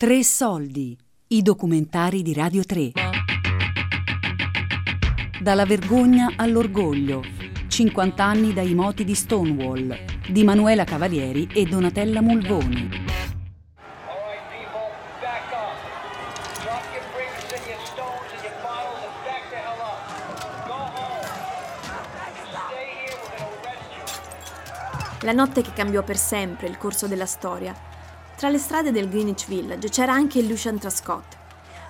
Tre soldi. I documentari di Radio 3. Dalla vergogna all'orgoglio. 50 anni dai moti di Stonewall di Manuela Cavalieri e Donatella Mulvoni. La notte che cambiò per sempre il corso della storia. Tra le strade del Greenwich Village c'era anche Lucian Trascott,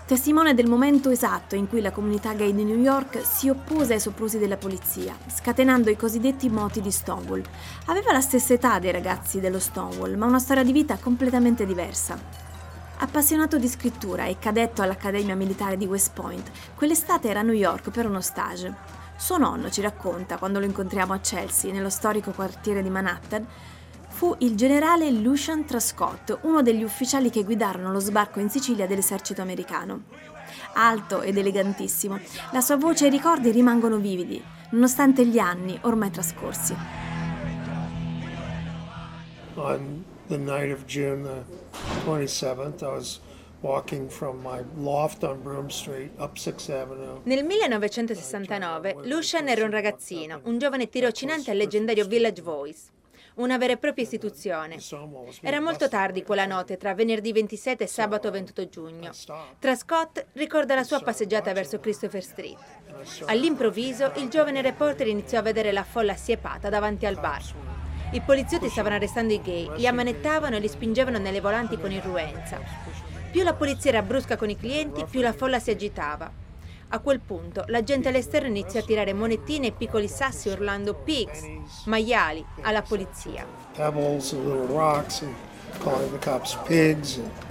testimone del momento esatto in cui la comunità gay di New York si oppose ai soprusi della polizia, scatenando i cosiddetti moti di Stonewall. Aveva la stessa età dei ragazzi dello Stonewall, ma una storia di vita completamente diversa. Appassionato di scrittura e cadetto all'Accademia Militare di West Point, quell'estate era a New York per uno stage. Suo nonno ci racconta, quando lo incontriamo a Chelsea, nello storico quartiere di Manhattan, fu il generale Lucian Trascott, uno degli ufficiali che guidarono lo sbarco in Sicilia dell'esercito americano. Alto ed elegantissimo, la sua voce e i ricordi rimangono vividi, nonostante gli anni ormai trascorsi. On the night of June the 27th, I was walking from my loft on Broome Street up 6th Avenue. Nel 1969 Lucian era un ragazzino, un giovane tirocinante al leggendario Village Voice, una vera e propria istituzione. Era molto tardi quella notte, tra venerdì 27 e sabato 28 giugno. Tra Scott ricorda la sua passeggiata verso Christopher Street. All'improvviso il giovane reporter iniziò a vedere la folla assiepata davanti al bar. I poliziotti stavano arrestando i gay, li ammanettavano e li spingevano nelle volanti con irruenza. Più la polizia era brusca con i clienti, più la folla si agitava. A quel punto la gente all'esterno iniziò a tirare monettine e piccoli sassi urlando pigs, maiali, alla polizia. Pebbles little rocks and calling the cops pigs. And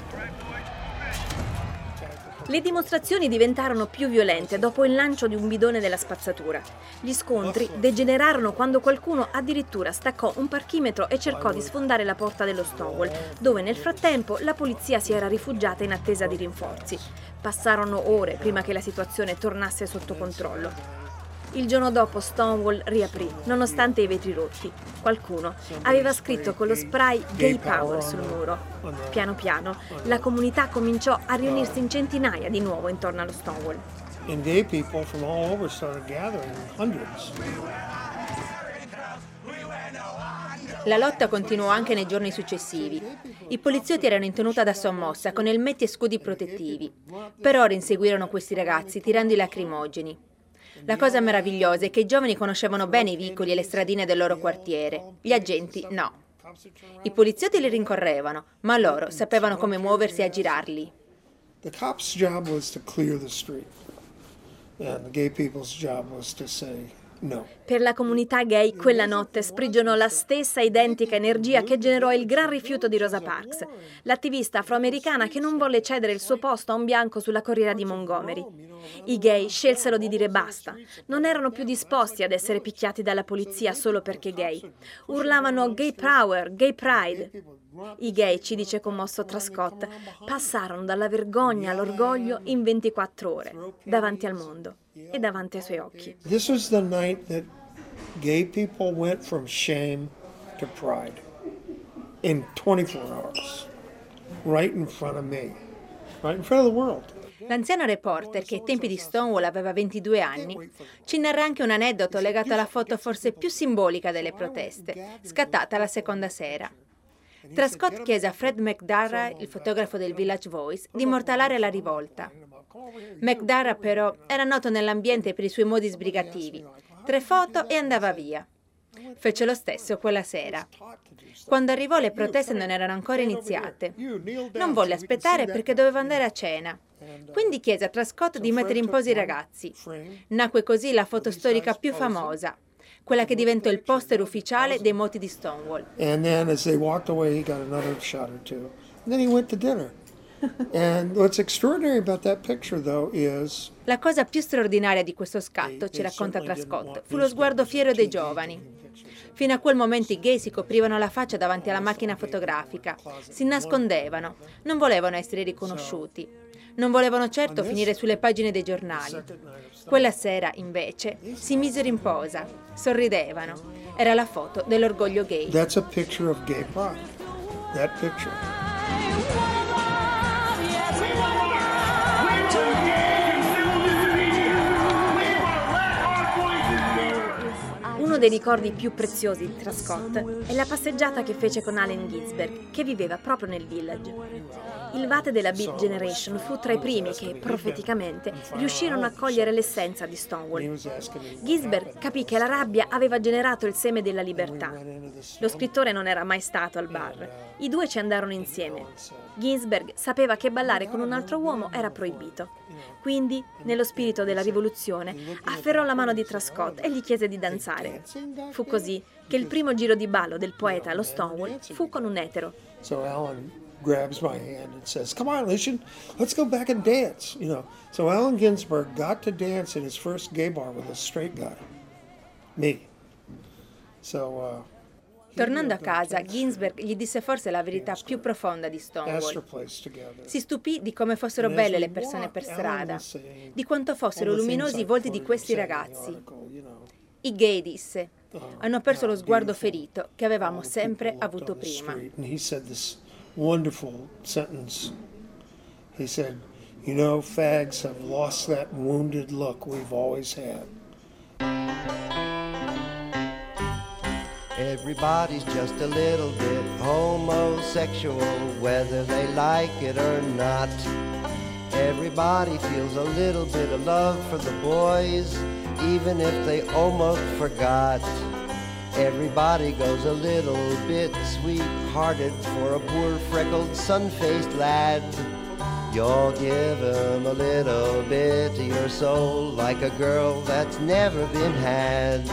Le dimostrazioni diventarono più violente dopo il lancio di un bidone della spazzatura. Gli scontri degenerarono quando qualcuno addirittura staccò un parchimetro e cercò di sfondare la porta dello Stonewall, dove nel frattempo la polizia si era rifugiata in attesa di rinforzi. Passarono ore prima che la situazione tornasse sotto controllo. Il giorno dopo Stonewall riaprì, nonostante i vetri rotti. Qualcuno aveva scritto con lo spray Gay Power sul muro. Piano piano la comunità cominciò a riunirsi in centinaia di nuovo intorno allo Stonewall. and gay people from all over started gathering, hundreds. La lotta continuò anche nei giorni successivi. I poliziotti erano in tenuta da sommossa con elmetti e scudi protettivi. Per ore inseguirono questi ragazzi tirando i lacrimogeni. La cosa meravigliosa è che i giovani conoscevano bene i vicoli e le stradine del loro quartiere, gli agenti no. I poliziotti li rincorrevano, ma loro sapevano come muoversi e aggirarli. The cops' job was to clear the street, and the gay people's job was to say no. Per la comunità gay quella notte sprigionò la stessa identica energia che generò il gran rifiuto di Rosa Parks, l'attivista afroamericana che non volle cedere il suo posto a un bianco sulla corriera di Montgomery. I gay scelsero di dire basta, non erano più disposti ad essere picchiati dalla polizia solo perché gay. Urlavano gay power, gay pride. I gay, ci dice commosso Trascott, passarono dalla vergogna all'orgoglio in 24 ore, davanti al mondo e davanti ai suoi occhi. This was the night that gay people went from shame to pride in 24 hours, right in front of me, right in front of the world. L'anziano reporter, che ai tempi di Stonewall aveva 22 anni, ci narra anche un aneddoto legato alla foto forse più simbolica delle proteste, scattata la seconda sera. Trascott chiese a Fred McDarrah, il fotografo del Village Voice, di immortalare la rivolta. McDarrah però era noto nell'ambiente per i suoi modi sbrigativi. Tre foto e andava via. Fece lo stesso quella sera. Quando arrivò le proteste non erano ancora iniziate. Non volle aspettare perché doveva andare a cena. Quindi chiese a Trascott di mettere in posa i ragazzi. Nacque così la foto storica più famosa, quella che diventò il poster ufficiale dei moti di Stonewall. And then as they walked away, he got another shot or two. And then he went. and what's extraordinary about that picture, though, is La cosa più straordinaria di questo scatto, ci racconta Trascott, fu lo sguardo fiero dei giovani. Fino a quel momento i gay si coprivano la faccia davanti alla macchina fotografica, si nascondevano, non volevano essere riconosciuti, non volevano certo finire sulle pagine dei giornali. Quella sera, invece, si misero in posa, sorridevano. Era la foto dell'orgoglio gay. that's a picture of gay pride. That picture. Uno dei ricordi più preziosi di Trascott è la passeggiata che fece con Allen Ginsberg, che viveva proprio nel village. Il Vate della Beat Generation fu tra i primi che, profeticamente, riuscirono a cogliere l'essenza di Stonewall. Ginsberg capì che la rabbia aveva generato il seme della libertà. Lo scrittore non era mai stato al bar. I due ci andarono insieme. Ginsberg sapeva che ballare con un altro uomo era proibito. Quindi, nello spirito della rivoluzione, afferrò la mano di Trascott e gli chiese di danzare. Fu così che il primo giro di ballo del poeta allo Stonewall fu con un etero. Grabs my hand and says, "Come on, Lucian, let's go back and dance." You know. So Allen Ginsberg got to dance in his first gay bar with a straight guy, me. So. Uh, Tornando a casa, Ginsberg gli disse forse la verità più profonda di Stonewall. Si stupì di come fossero belle le persone per strada, di quanto fossero luminosi i volti di questi ragazzi. I gay, disse, hanno perso lo sguardo ferito che avevamo sempre avuto prima. Wonderful sentence. He said, You know, fags have lost that wounded look we've always had. Everybody's just a little bit homosexual, whether they like it or not. Everybody feels a little bit of love for the boys, even if they almost forgot. Everybody goes a little bit sweet-hearted for a poor freckled sun-faced lad. You'll give him a little bit of your soul like a girl that's never been had.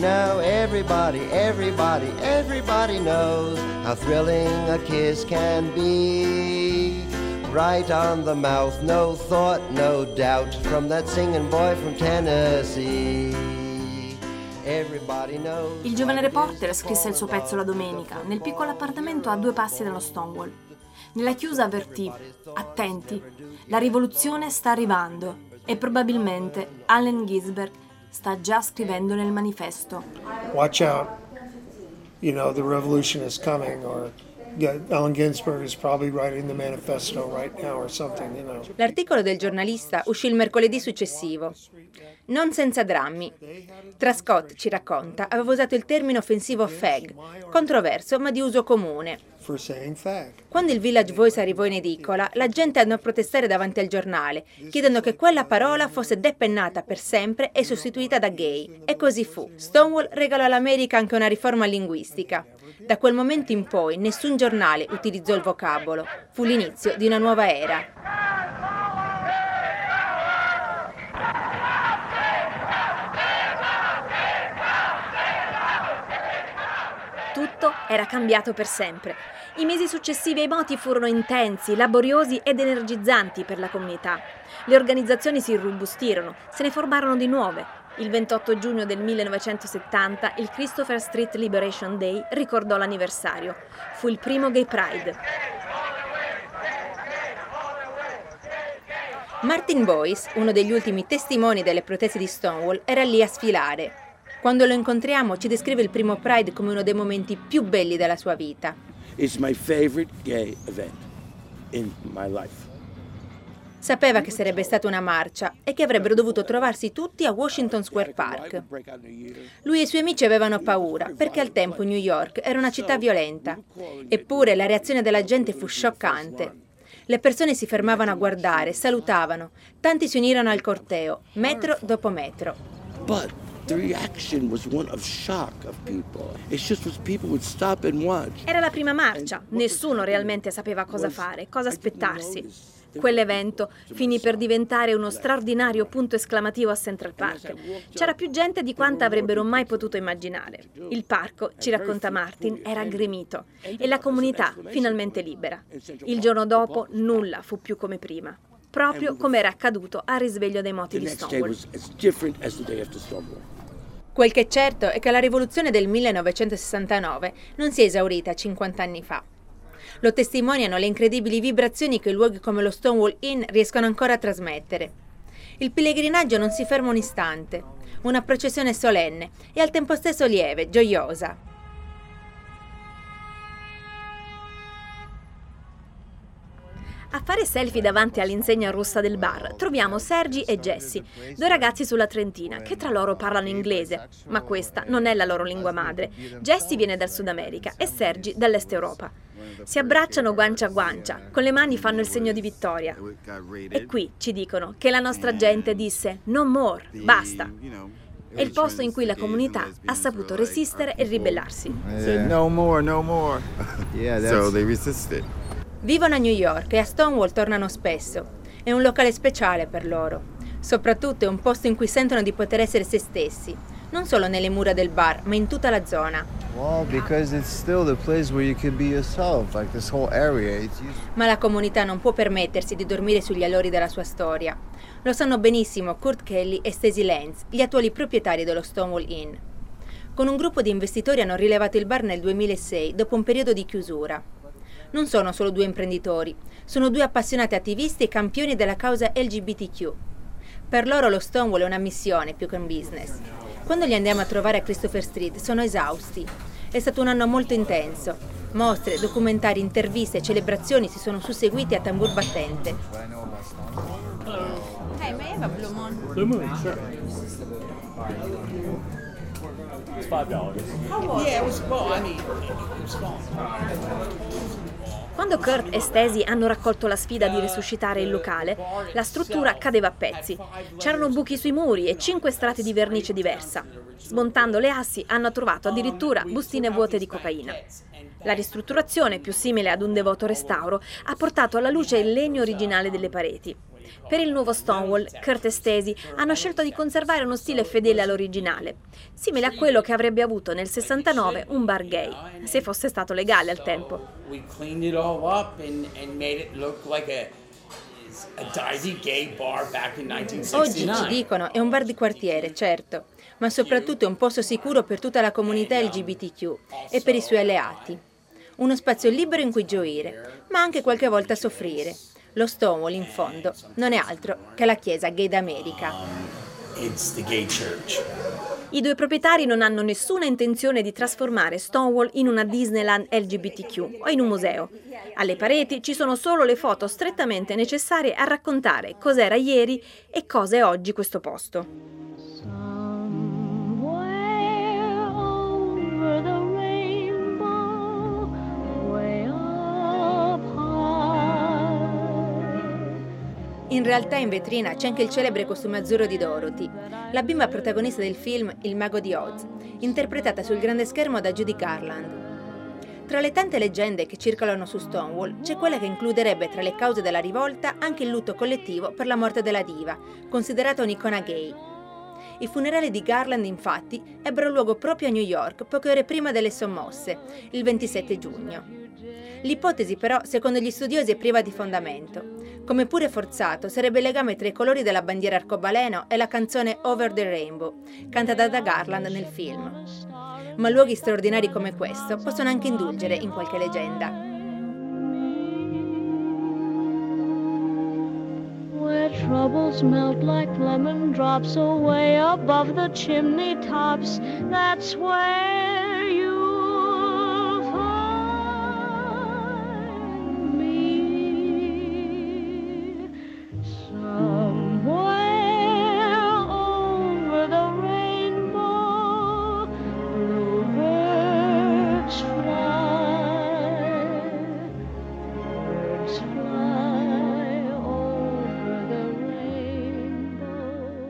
Now everybody, everybody, everybody knows how thrilling a kiss can be. Right on the mouth, no thought, no doubt, from that singing boy from Tennessee. Il giovane reporter scrisse il suo pezzo la domenica, nel piccolo appartamento a due passi dallo Stonewall. Nella chiusa avvertì, attenti, la rivoluzione sta arrivando e probabilmente Allen Ginsberg sta già scrivendo nel manifesto. Watch out, you know, the revolution is coming or L'articolo del giornalista uscì il mercoledì successivo. Non senza drammi. Trascott ci racconta, aveva usato il termine offensivo fag, controverso ma di uso comune. Quando il Village Voice arrivò in edicola, la gente andò a protestare davanti al giornale, chiedendo che quella parola fosse depennata per sempre e sostituita da gay. E così fu. Stonewall regalò all'America anche una riforma linguistica. Da quel momento in poi nessun giornale utilizzò il vocabolo. Fu l'inizio di una nuova era. Tutto era cambiato per sempre. I mesi successivi ai moti furono intensi, laboriosi ed energizzanti per la comunità. Le organizzazioni si irrobustirono, se ne formarono di nuove. Il 28 giugno del 1970 il Christopher Street Liberation Day ricordò l'anniversario. Fu il primo Gay Pride. Martin Boyce, uno degli ultimi testimoni delle proteste di Stonewall, era lì a sfilare. Quando lo incontriamo ci descrive il primo Pride come uno dei momenti più belli della sua vita. It's my favorite gay event in my life. Sapeva che sarebbe stata una marcia e che avrebbero dovuto trovarsi tutti a Washington Square Park. Lui e i suoi amici avevano paura perché al tempo New York era una città violenta. Eppure la reazione della gente fu scioccante. Le persone si fermavano a guardare, salutavano. Tanti si unirono al corteo, metro dopo metro. But. Era la prima marcia, nessuno realmente sapeva cosa fare, cosa aspettarsi. Quell'evento finì per diventare uno straordinario punto esclamativo a Central Park. C'era più gente di quanta avrebbero mai potuto immaginare. Il parco, ci racconta Martin, era gremito e la comunità finalmente libera. Il giorno dopo nulla fu più come prima, proprio come era accaduto al risveglio dei moti di Stonewall. Quel che è certo è che la rivoluzione del 1969 non si è esaurita 50 anni fa. Lo testimoniano le incredibili vibrazioni che luoghi come lo Stonewall Inn riescono ancora a trasmettere. Il pellegrinaggio non si ferma un istante, una processione solenne e al tempo stesso lieve, gioiosa. A fare selfie davanti all'insegna rossa del bar troviamo Sergi e Jessie, due ragazzi sulla Trentina che tra loro parlano inglese, ma questa non è la loro lingua madre. Jessie viene dal Sud America e Sergi dall'Est Europa. Si abbracciano guancia a guancia, con le mani fanno il segno di vittoria. E qui ci dicono che la nostra gente disse no more, basta. È il posto in cui la comunità ha saputo resistere e ribellarsi. No more, no more. Yeah, So that's they resisted. Vivono a New York e a Stonewall tornano spesso. È un locale speciale per loro. Soprattutto è un posto in cui sentono di poter essere se stessi, non solo nelle mura del bar, ma in tutta la zona. Ma la comunità non può permettersi di dormire sugli allori della sua storia. Lo sanno benissimo Kurt Kelly e Stacey Lenz, gli attuali proprietari dello Stonewall Inn. Con un gruppo di investitori hanno rilevato il bar nel 2006, dopo un periodo di chiusura. Non sono solo due imprenditori, sono due appassionati attivisti e campioni della causa LGBTQ. Per loro lo Stonewall è una missione più che un business. Quando li andiamo a trovare a Christopher Street sono esausti. È stato un anno molto intenso. Mostre, documentari, interviste e celebrazioni si sono susseguiti a tambur battente. Hey, may I have a blue moon? Blue Moon, sure. It's five dollars. Yeah, it was small. I mean, it was small. Quando Kurt e Stacey hanno raccolto la sfida di risuscitare il locale, la struttura cadeva a pezzi. C'erano buchi sui muri e cinque strati di vernice diversa. Smontando le assi hanno trovato addirittura bustine vuote di cocaina. La ristrutturazione, più simile ad un devoto restauro, ha portato alla luce il legno originale delle pareti. Per il nuovo Stonewall, Kurt e Stacey hanno scelto di conservare uno stile fedele all'originale, simile a quello che avrebbe avuto nel 69 un bar gay, se fosse stato legale al tempo. Oggi 1969. ci dicono è un bar di quartiere, certo, ma soprattutto è un posto sicuro per tutta la comunità LGBTQ e per i suoi alleati. Uno spazio libero in cui gioire, ma anche qualche volta soffrire. Lo Stonewall, in fondo, non è altro che la chiesa gay d'America. Church. I due proprietari non hanno nessuna intenzione di trasformare Stonewall in una Disneyland LGBTQ o in un museo. Alle pareti ci sono solo le foto strettamente necessarie a raccontare cos'era ieri e cosa è oggi questo posto. In realtà in vetrina c'è anche il celebre costume azzurro di Dorothy, la bimba protagonista del film Il mago di Oz, interpretata sul grande schermo da Judy Garland. Tra le tante leggende che circolano su Stonewall c'è quella che includerebbe tra le cause della rivolta anche il lutto collettivo per la morte della diva, considerata un'icona gay. I funerali di Garland, infatti, ebbero luogo proprio a New York poche ore prima delle sommosse, il 27 giugno. L'ipotesi però, secondo gli studiosi, è priva di fondamento. Come pure forzato sarebbe il legame tra i colori della bandiera arcobaleno e la canzone Over the Rainbow, cantata da Garland nel film. Ma luoghi straordinari come questo possono anche indulgere in qualche leggenda. Where troubles melt like lemon drops away above the chimney tops, that's where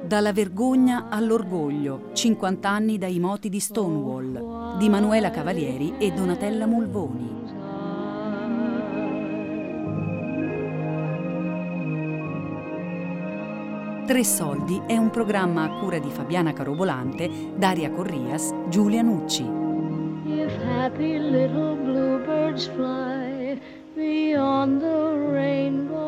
Dalla vergogna all'orgoglio, 50 anni dai moti di Stonewall, di Manuela Cavalieri e Donatella Mulvoni. Tre Soldi è un programma a cura di Fabiana Carobolante, Daria Corrias, Giulia Nucci. If happy little bluebirds fly beyond the rainbow,